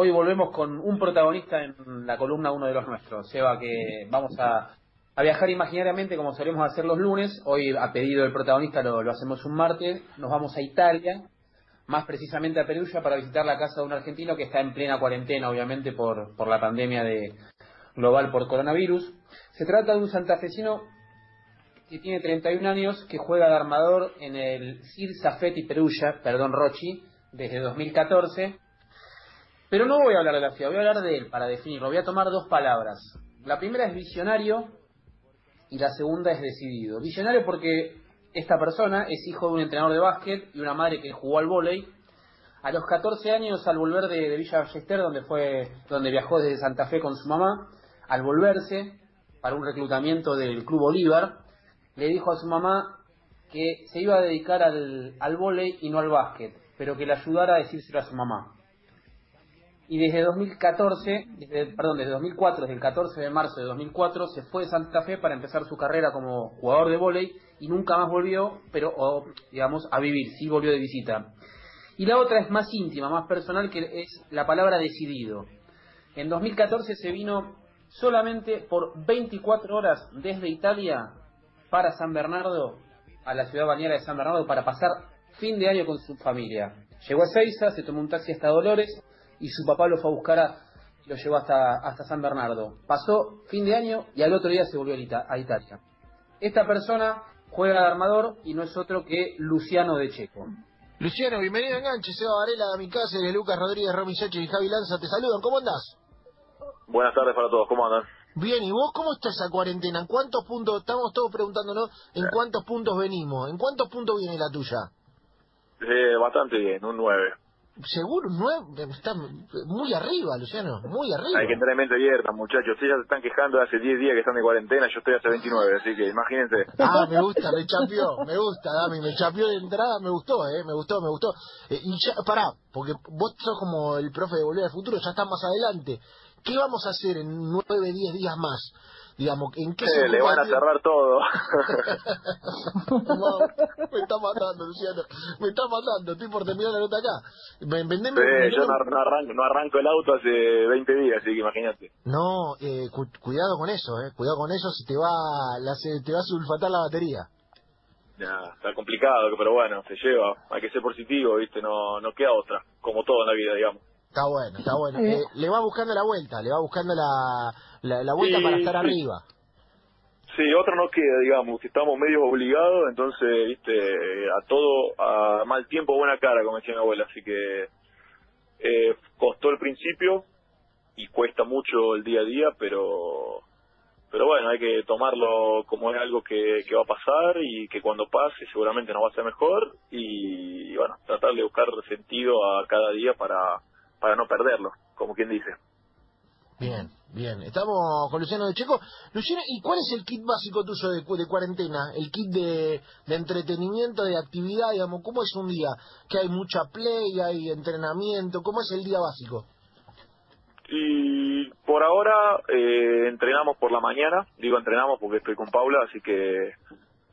hoy volvemos con un protagonista en la columna, uno de los nuestros. Seba, que vamos a, viajar imaginariamente como solemos hacer los lunes. Hoy, a pedido del protagonista, lo, hacemos un martes. Nos vamos a Italia, más precisamente a Perugia, para visitar la casa de un argentino que está en plena cuarentena, obviamente, por, por la pandemia de global por coronavirus. Se trata de un santafesino que tiene 31 años, que juega de armador en el Sir Safety Perugia, perdón, Rochi, desde 2014 pero no voy a hablar de la ciudad, voy a hablar de él para definirlo. Voy a tomar dos palabras. La primera es visionario y la segunda es decidido. Visionario porque esta persona es hijo de un entrenador de básquet y una madre que jugó al vóley. A los 14 años, al volver de, Villa Ballester, donde, fue, donde viajó desde Santa Fe con su mamá, al volverse para un reclutamiento del Club Bolívar, le dijo a su mamá que se iba a dedicar al, al vóley y no al básquet, pero que le ayudara a decírselo a su mamá y desde 2014, perdón, desde 2004, desde el 14 de marzo de 2004, se fue de Santa Fe para empezar su carrera como jugador de vóley y nunca más volvió, pero digamos, a vivir, sí volvió de visita. Y la otra es más íntima, más personal, que es la palabra decidido. En 2014 se vino solamente por 24 horas desde Italia para San Bernardo, a la ciudad bañera de San Bernardo, para pasar fin de año con su familia. Llegó a Seiza, se tomó un taxi hasta Dolores, y su papá lo fue a buscar a, lo llevó hasta, hasta San Bernardo. Pasó fin de año y al otro día se volvió a Italia. Esta persona juega de armador y no es otro que Luciano de Checo. Luciano, bienvenido a Enganche, Seba Varela, mi Cáceres, Lucas Rodríguez, Romy Sánchez y Javi Lanza, te saludan, ¿cómo andás? Buenas tardes para todos, ¿cómo andan? Bien, ¿y vos cómo está esa cuarentena? ¿En cuántos puntos, estamos todos preguntándonos, en cuántos puntos venimos? ¿En cuántos puntos viene la tuya? Eh, bastante bien, un 9 seguro, nueve, está muy arriba, Luciano, muy arriba. Hay que tener mente abierta, muchachos. Ustedes ya se están quejando hace 10 días que están de cuarentena, yo estoy hace 29, así que imagínense. Ah, me gusta, me chapió, me gusta, Dami, me chapió de entrada, me gustó, eh, me gustó, me gustó. Eh, y ya, pará, porque vos sos como el profe de Volver al Futuro, ya está más adelante. ¿Qué vamos a hacer en 9, 10 días más? Digamos, ¿en qué se Le van a cerrar todo. me está matando, Luciano, me está matando, estoy por terminar la nota acá. Yo no, arranco, no arranco el auto hace 20 días, así que imagínate. No, eh, cuidado con eso, eh, cuidado con eso, si te va, la, te va a sulfatar la batería. Ya, está complicado, pero bueno, se lleva, hay que ser positivo, viste, no, no queda otra, como todo en la vida, digamos. Está bueno, está bueno. Eh, le va buscando la vuelta, le va buscando la, la, vuelta para estar arriba. Sí, otra no queda, digamos, que estamos medio obligados, entonces, viste, a todo, a mal tiempo, buena cara, como decía mi abuela, así que eh, costó el principio y cuesta mucho el día a día, pero pero bueno, hay que tomarlo como es algo que, que va a pasar y que cuando pase seguramente nos va a ser mejor y, y bueno, tratar de buscar sentido a cada día para, para no perderlo, como quien dice. Bien, bien. Estamos con Luciano de Checo. Luciano, ¿y cuál es el kit básico tuyo de, de cuarentena? El kit de, de, entretenimiento, de actividad, digamos. ¿Cómo es un día? Que hay mucha play, hay entrenamiento. ¿Cómo es el día básico? Y por ahora eh, entrenamos por la mañana. Digo entrenamos porque estoy con Paula, así que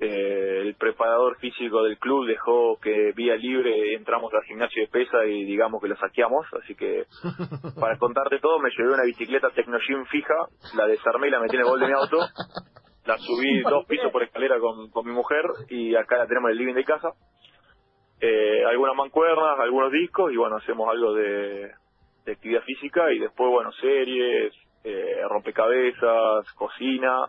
eh, el preparador físico del club dejó que vía libre entramos al gimnasio de pesa y digamos que lo saqueamos, así que para contarte todo me llevé una bicicleta Technogym fija, la desarmé y la metí en el bol de mi auto, la subí dos pisos por escalera con, con mi mujer y acá la tenemos en el living de casa, eh, algunas mancuernas, algunos discos y bueno, hacemos algo de, de actividad física y después bueno, series, eh, rompecabezas, cocina,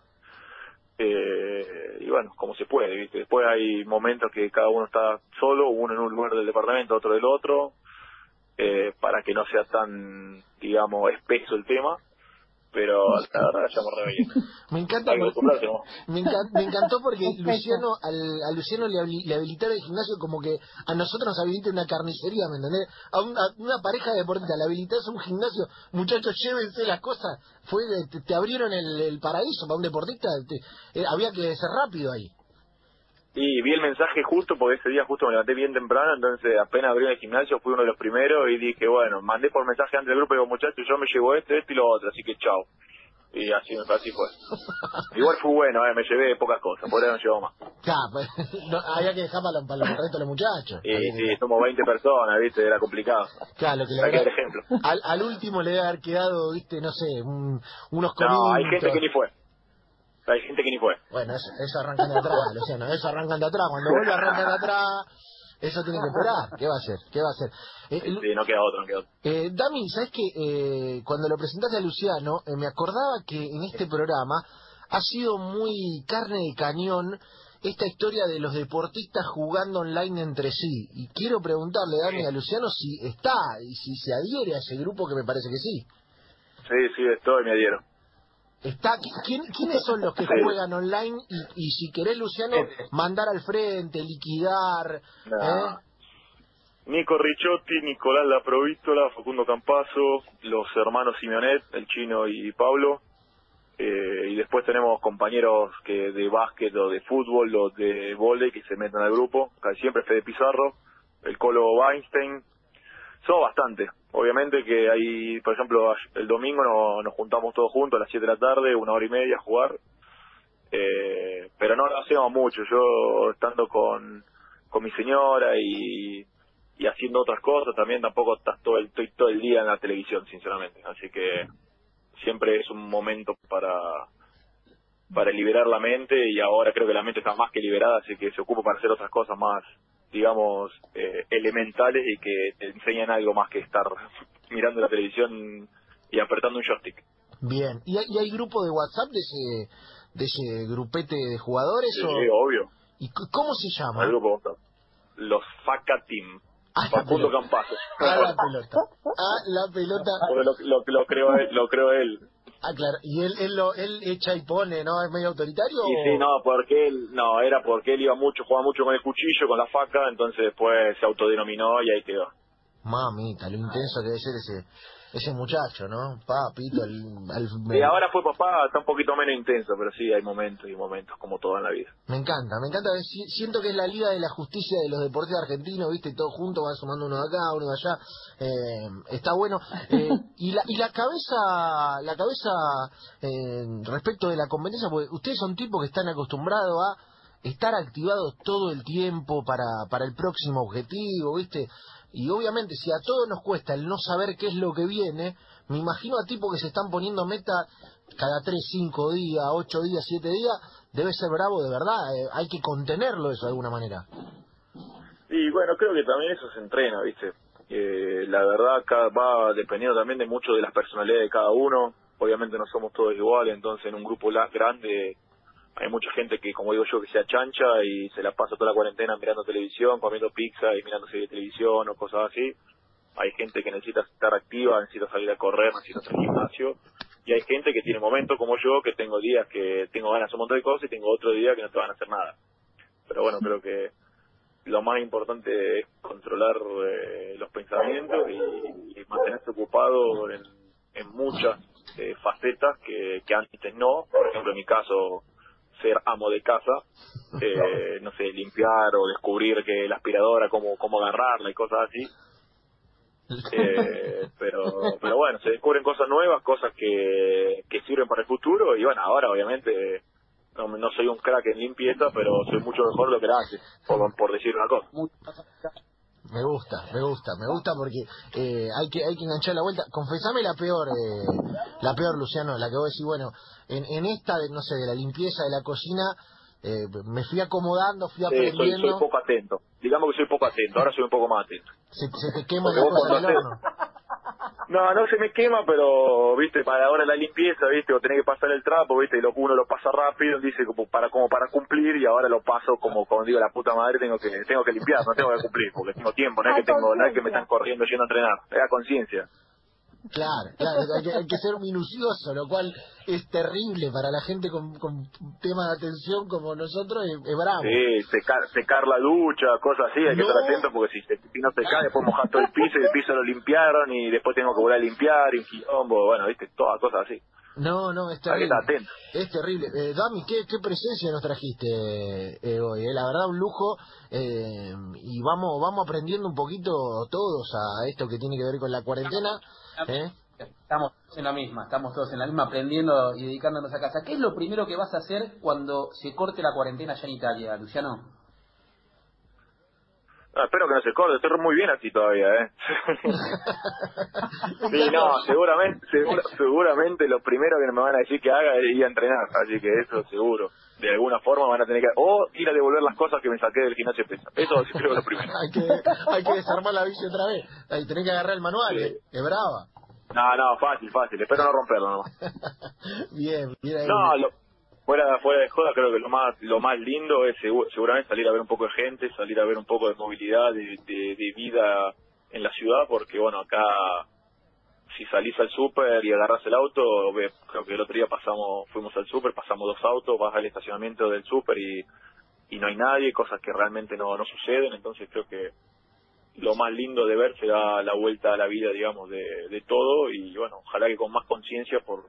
eh, y bueno, como se puede, ¿viste? Después hay momentos que cada uno está solo, uno en un lugar del departamento, otro del otro, eh, para que no sea tan, digamos, espeso el tema pero la verdad ya me bien. me encanta me, me, encantó porque Luciano al, a Luciano le, le habilitaron el gimnasio como que a nosotros nos habilita una carnicería, ¿me entendés? A una, pareja de deportistas le habilitas un gimnasio, muchachos, llévense las cosas. Fue te, abrieron el, paraíso para un deportista, eh, había que ser rápido ahí. Y vi el mensaje justo porque ese día justo me levanté bien temprano, entonces apenas abrí el gimnasio fui uno de los primeros y dije, bueno, mandé por mensaje antes del grupo y digo, muchachos, yo me llevo esto, esto y lo otro, así que chao. Y así, así fue. Igual fue bueno, eh, me llevé pocas cosas, por eso no llevó más. Claro, pues, no, había que dejar para, para los resto de los muchachos. Y sí, somos 20 personas, ¿viste? Era complicado. Claro, lo que le ejemplo. al, al último le debe haber quedado, viste, no sé, un- unos comidos. No, hay gente que ni fue. Hay gente que ni fue. Bueno, eso, eso arrancan de atrás, Luciano, eso arrancan de atrás. Cuando vuelve arrancan de atrás, eso tiene que esperar. ¿Qué va a hacer? ¿Qué va a hacer? Eh, Sí, no queda otro, no queda otro. eh, Dami, ¿sabes que eh, cuando lo presentaste a Luciano, eh, me acordaba que en este programa ha sido muy carne de cañón esta historia de los deportistas jugando online entre sí. Y quiero preguntarle, Dami, a Luciano si está y si se adhiere a ese grupo, que me parece que sí. Sí, sí, estoy, me adhiero. Está, ¿quién- ¿Quiénes son los que juegan online? Y, y si querés, Luciano, mandar al frente, liquidar. No. ¿eh? Nico Ricciotti, Nicolás Laprovítola, Facundo Campazo, los hermanos Simeonet, el chino y Pablo. Eh, y después tenemos compañeros que de básquet o de fútbol o de vóley que se meten al grupo. Casi siempre Fede Pizarro, el Colo Weinstein. Somos bastantes. Obviamente que hay, por ejemplo, el domingo nos, nos juntamos todos juntos a las 7 de la tarde, una hora y media a jugar. Eh, pero no lo hacemos mucho. Yo estando con, con mi señora y, y haciendo otras cosas también tampoco estás todo el, estoy todo el día en la televisión, sinceramente. Así que siempre es un momento para para liberar la mente y ahora creo que la mente está más que liberada, así que se ocupa para hacer otras cosas más, digamos, eh, elementales y que te enseñan algo más que estar mirando la televisión y apretando un joystick. Bien. ¿Y hay, y hay grupo de WhatsApp de ese, de ese grupete de jugadores? Sí, o... obvio. ¿Y cómo se llama? El grupo Los Faca Team. Ah, la Facundo. Campazo. Ah, la pelota. Ah, la pelota. Porque lo, lo, lo creo él, lo creo él. Ah, claro. ¿Y él, él, lo, él echa y pone, no? ¿Es medio autoritario? O- sí, no, porque él, no, era porque él iba mucho, jugaba mucho con el cuchillo, con la faca, entonces después se autodenominó y ahí quedó. Mamita, lo intenso que debe ser ese, ese muchacho, ¿no? Papito, al... al- Y ahora fue papá, está un poquito menos intenso, pero sí, hay momentos y momentos, como todo en la vida. Me encanta, me encanta. Si- Siento que es la Liga de la Justicia de los Deportes Argentinos, ¿viste? Todos juntos van sumando uno de acá, uno de allá. Eh, está bueno. Eh, y, la, y la cabeza, la cabeza eh, respecto de la competencia, porque ustedes son tipos que están acostumbrados a estar activados todo el tiempo para, para el próximo objetivo, ¿viste? Y obviamente, si a todos nos cuesta el no saber qué es lo que viene, me imagino a tipos que se están poniendo meta cada 3, 5 días, 8 días, 7 días, debe ser bravo de verdad. eh, hay que contenerlo eso de alguna manera. Y bueno, creo que también eso se entrena, ¿viste? Eh, la verdad cada, va dependiendo también de mucho de las personalidades de cada uno. Obviamente no somos todos iguales, entonces en un grupo grande hay mucha gente que, como digo yo, que se achancha y se la pasa toda la cuarentena mirando televisión, comiendo pizza y mirando serie de televisión o cosas así. Hay gente que necesita estar activa, necesita salir a correr, necesita hacer gimnasio. Y hay gente que tiene momentos como yo, que tengo días que tengo ganas de un montón de cosas y tengo otro día que no te van a hacer nada. Pero bueno, creo que lo más importante es controlar eh, los pensamientos y, y mantenerse ocupado en, en muchas eh, facetas que, que antes no. Por ejemplo, en mi caso, ser amo de casa, eh, no sé, limpiar o descubrir que la aspiradora, cómo, cómo agarrarla y cosas así. Eh, pero pero bueno, se descubren cosas nuevas, cosas que, que sirven para el futuro y bueno, ahora obviamente no, no soy un crack en limpieza, pero soy mucho mejor de lo que era antes, por, por decir una cosa. Me gusta, me gusta, me gusta porque eh, hay que hay que enganchar la vuelta. Confesame la peor, eh, la peor, Luciano, la que vos decís, bueno, en, en esta, de, no sé, de la limpieza de la cocina, eh, me fui acomodando, fui Sí, soy, aprendiendo. soy poco atento. Digamos que soy poco atento, ahora soy un poco más atento. Se, se te queman Porque las vos cosas en el cuando horno. No, no se me quema, pero, viste, para ahora la limpieza, viste, o tenés que pasar el trapo, viste, y lo, uno lo pasa rápido, dice, como para como para cumplir, y ahora lo paso como, como digo, la puta madre, tengo que tengo que limpiar, no tengo que cumplir, porque tengo tiempo, no es que tengo, no es que me están corriendo yendo a entrenar, es conciencia. Claro, claro, hay que, hay que ser minucioso, lo cual es terrible para la gente con, con tema de atención como nosotros, es, es bravo. Sí, secar, secar la ducha, cosas así, hay que estar atento porque si, si no se cae, después mojas todo el piso y el piso lo limpiaron y después tengo que volver a limpiar y un quilombo, bueno, viste, todas cosas así. No, no, es terrible. Es terrible. Eh, Dami, ¿qué, qué presencia nos trajiste eh, hoy? eh? La verdad, un lujo. eh, y vamos vamos aprendiendo un poquito todos a esto que tiene que ver con la cuarentena. ¿eh? Estamos en la misma, estamos todos en la misma aprendiendo y dedicándonos a casa. ¿Qué es lo primero que vas a hacer cuando se corte la cuarentena allá en Italia, Luciano? Ah, espero que no se corte, estoy muy bien así todavía, ¿eh? sí, no, seguramente, seguramente lo primero que me van a decir que haga es ir a entrenar, así que eso seguro. De alguna forma van a tener que... O ir a devolver las cosas que me saqué del gimnasio pesa. Eso sí creo que es lo primero. hay, que, hay que desarmar la bici otra vez. Ahí tenés que agarrar el manual, ¿eh? Es brava. No, no, fácil, fácil. Espero no romperlo nomás. bien, bien. No, lo, fuera fuera de joda creo que lo más lo más lindo es seguramente salir a ver un poco de gente salir a ver un poco de movilidad de, de, vida en la ciudad porque bueno acá si salís al súper y agarras el auto creo que el otro día pasamos fuimos al súper pasamos dos autos vas al estacionamiento del súper y y no hay nadie cosas que realmente no no suceden. Entonces creo que lo más lindo de ver será la vuelta a la vida digamos de, de todo. Y bueno ojalá que con más conciencia por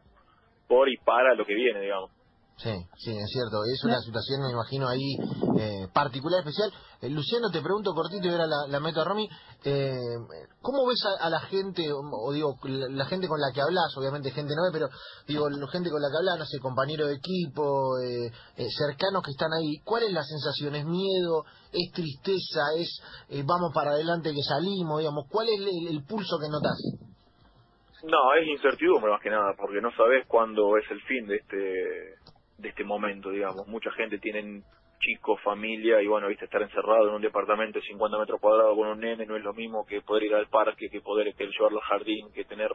por y para lo que viene digamos Sí, sí, es cierto. Es una situación, me imagino, ahí eh, particular, especial. Eh, Luciano, te pregunto cortito y ahora la, la meto a Romy. Eh, ¿Cómo ves a, la gente, o, digo, la, gente con la que hablas, obviamente gente no es, pero digo, la gente con la que hablas, no sé, compañero de equipo, eh, eh, cercanos que están ahí, ¿cuál es la sensación? ¿Es miedo? ¿Es tristeza? ¿Es vamos para adelante que salimos? digamos ¿Cuál es el, el pulso que notas? No, es incertidumbre más que nada, porque no sabes cuándo es el fin de este de este momento, digamos. Mucha gente tiene chicos, familia, y bueno, viste, estar encerrado en un departamento de 50 metros cuadrados con un nene no es lo mismo que poder ir al parque, que poder que llevarlo al jardín, que tener,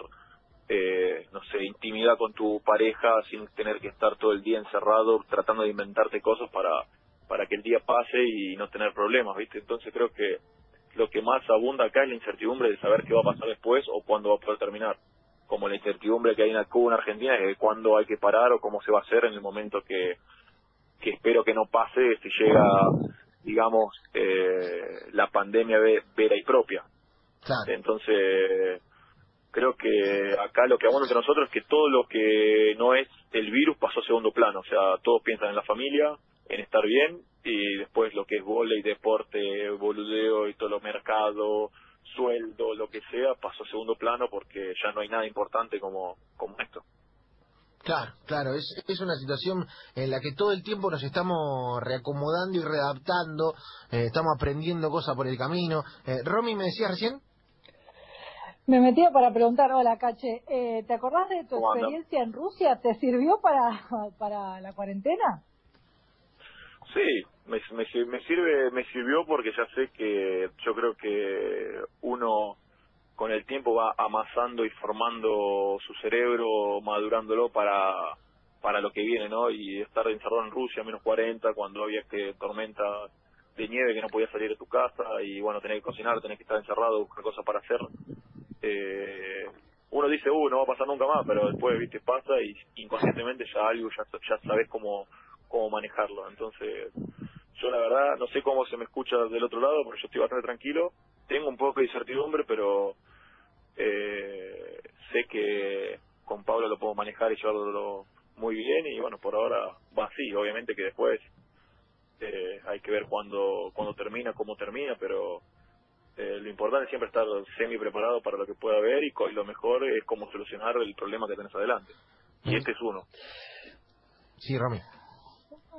eh, no sé, intimidad con tu pareja sin tener que estar todo el día encerrado tratando de inventarte cosas para, para que el día pase y no tener problemas, viste. Entonces creo que lo que más abunda acá es la incertidumbre de saber qué va a pasar después o cuándo va a poder terminar como la incertidumbre que hay en Cuba, en Argentina, de cuándo hay que parar o cómo se va a hacer en el momento que, que espero que no pase si llega, digamos, eh, la pandemia vera y propia. Entonces, creo que acá lo que hablamos entre nosotros es que todo lo que no es el virus pasó a segundo plano. O sea, todos piensan en la familia, en estar bien, y después lo que es y deporte, boludeo y todo lo mercado, sueldo, lo que sea, pasó a segundo plano porque ya no hay nada importante como, como esto. Claro, claro, es, es una situación en la que todo el tiempo nos estamos reacomodando y readaptando, eh, estamos aprendiendo cosas por el camino. Eh, Romy, ¿me decías recién? Me metía para preguntar, hola Cache, eh, ¿te acordás de tu experiencia en Rusia? ¿Te sirvió para, para la cuarentena? Sí, me, me, sirve me sirvió porque ya sé que yo creo que uno con el tiempo va amasando y formando su cerebro, madurándolo para para lo que viene, ¿no? Y estar encerrado en Rusia, menos 40, cuando había que tormenta de nieve que no podía salir de tu casa y bueno, tenés que cocinar, tenés que estar encerrado, buscar cosas para hacer. Eh, uno dice, uh, no va a pasar nunca más, pero después, viste, pasa y inconscientemente ya algo, ya, ya sabes cómo, cómo manejarlo. Entonces, yo la verdad no sé cómo se me escucha del otro lado, porque yo estoy bastante tranquilo. Tengo un poco de incertidumbre, pero eh, sé que con Pablo lo puedo manejar y llevarlo muy bien. Y bueno, por ahora va así. Obviamente que después eh, hay que ver cuándo, cuándo termina, cómo termina, pero eh, lo importante es siempre estar semi preparado para lo que pueda haber y, y lo mejor es cómo solucionar el problema que tenés adelante. Y este es uno. Sí, Rami.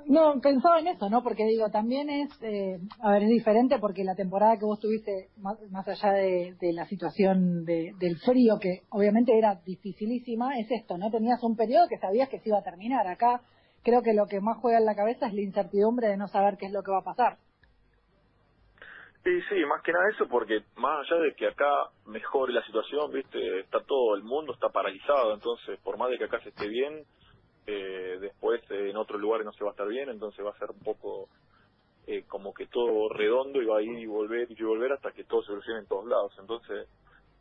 No, pensaba en eso, ¿no? Porque digo, también es, eh, a ver, es diferente porque la temporada que vos tuviste, más, allá de, la situación del frío, que obviamente era dificilísima, es esto, ¿no? Tenías un periodo que sabías que se iba a terminar. Acá creo que lo que más juega en la cabeza es la incertidumbre de no saber qué es lo que va a pasar. Sí, sí, más que nada eso, porque más allá de que acá mejore la situación, viste, está todo el mundo, está paralizado, entonces por más de que acá se esté bien, eh, después eh, en otros lugares no se va a estar bien, entonces va a ser un poco eh, como que todo redondo y va a ir y volver y volver hasta que todo se solucione en todos lados. Entonces,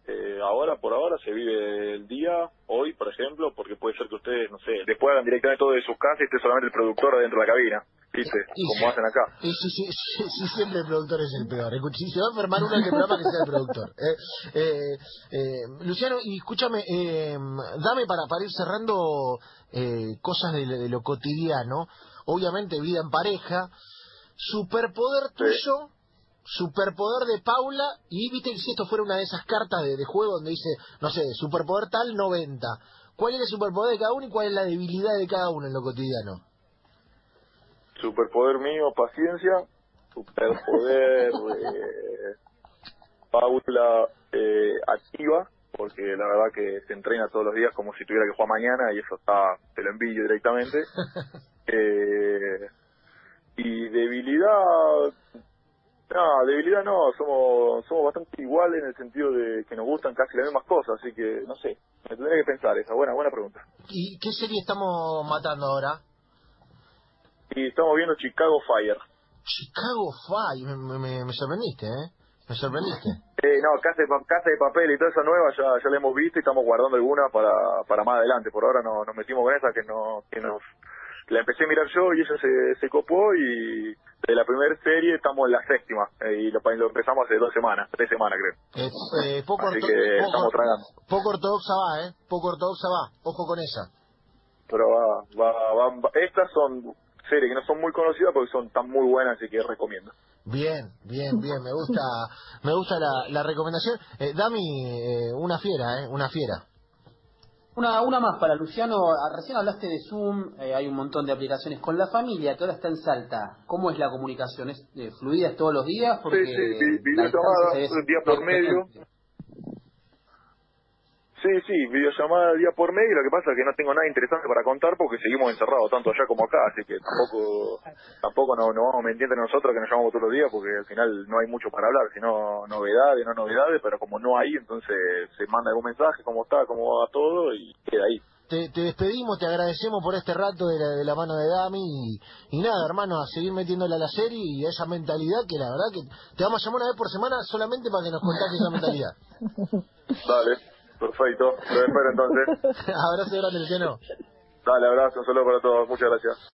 eh, ahora por ahora se vive el día, hoy por ejemplo, porque puede ser que ustedes, no sé, después hagan directamente todo de sus casas y esté solamente el productor adentro de la cabina. ¿Viste? como hacen acá. Sí, sí, sí, siempre el productor es el peor. Si se va a enfermar uno en el programa, que sea el productor. Eh, eh, eh, Luciano, y escúchame, eh, dame para, para ir cerrando eh, cosas de, lo cotidiano. Obviamente, vida en pareja. Superpoder tuyo superpoder de Paula y viste si esto fuera una de esas cartas de, juego donde dice, no sé, superpoder tal 90. ¿Cuál es el superpoder de cada uno y cuál es la debilidad de cada uno en lo cotidiano? Superpoder mío, paciencia. Superpoder eh, Paula eh, activa, porque la verdad que se entrena todos los días como si tuviera que jugar mañana y eso está, te lo envidio directamente. eh, y debilidad, no, debilidad no, somos somos bastante iguales en el sentido de que nos gustan casi las mismas cosas, así que no sé, me tendría que pensar esa, buena buena pregunta. ¿Y qué serie estamos matando ahora? Y estamos viendo Chicago Fire. Chicago Fire, me, me, me sorprendiste, ¿eh? Me sorprendiste. Eh, no, casa de, casa de papel y toda esa nueva ya, ya la hemos visto y estamos guardando alguna para, para más adelante. Por ahora no, nos metimos con esa que no que nos la empecé a mirar yo y ella se, se copó y de la primera serie estamos en la séptima eh, y lo, lo, empezamos hace dos semanas, tres semanas creo. eh, poco Así que poco, estamos tragando. Poco ortodoxa va, ¿eh? Poco ortodoxa va. Ojo con esa. Pero va, va, va, va. Estas son series que no son muy conocidas porque son tan muy buenas así que recomiendo. Bien, bien, bien, me gusta, me gusta la, la recomendación. Eh, Dami, eh, una fiera, eh, una fiera. Una, una más para Luciano. Ah, recién hablaste de Zoom, eh, hay un montón de aplicaciones con la familia que ahora está en Salta. ¿Cómo es la comunicación? ¿Es eh, fluida todos los días? Porque sí, sí, videollamada, un día por medio. Sí, sí, videollamada día por medio, lo que pasa es que no tengo nada interesante para contar porque seguimos encerrados tanto allá como acá, así que tampoco tampoco nos no vamos a mentir entre nosotros que nos llamamos todos los días porque al final no hay mucho para hablar, sino novedades, no novedades, pero como no hay, entonces se manda algún mensaje, cómo está, cómo va todo y queda ahí. Te, te despedimos, te agradecemos por este rato de la, de la mano de Dami y, y nada, hermano, a seguir metiéndole a la serie y a esa mentalidad que la verdad que te vamos a llamar una vez por semana solamente para que nos contaste esa mentalidad. Dale. Perfecto, lo espero entonces. abrazo grande, Luciano. Dale, abrazo, un saludo para todos, muchas gracias.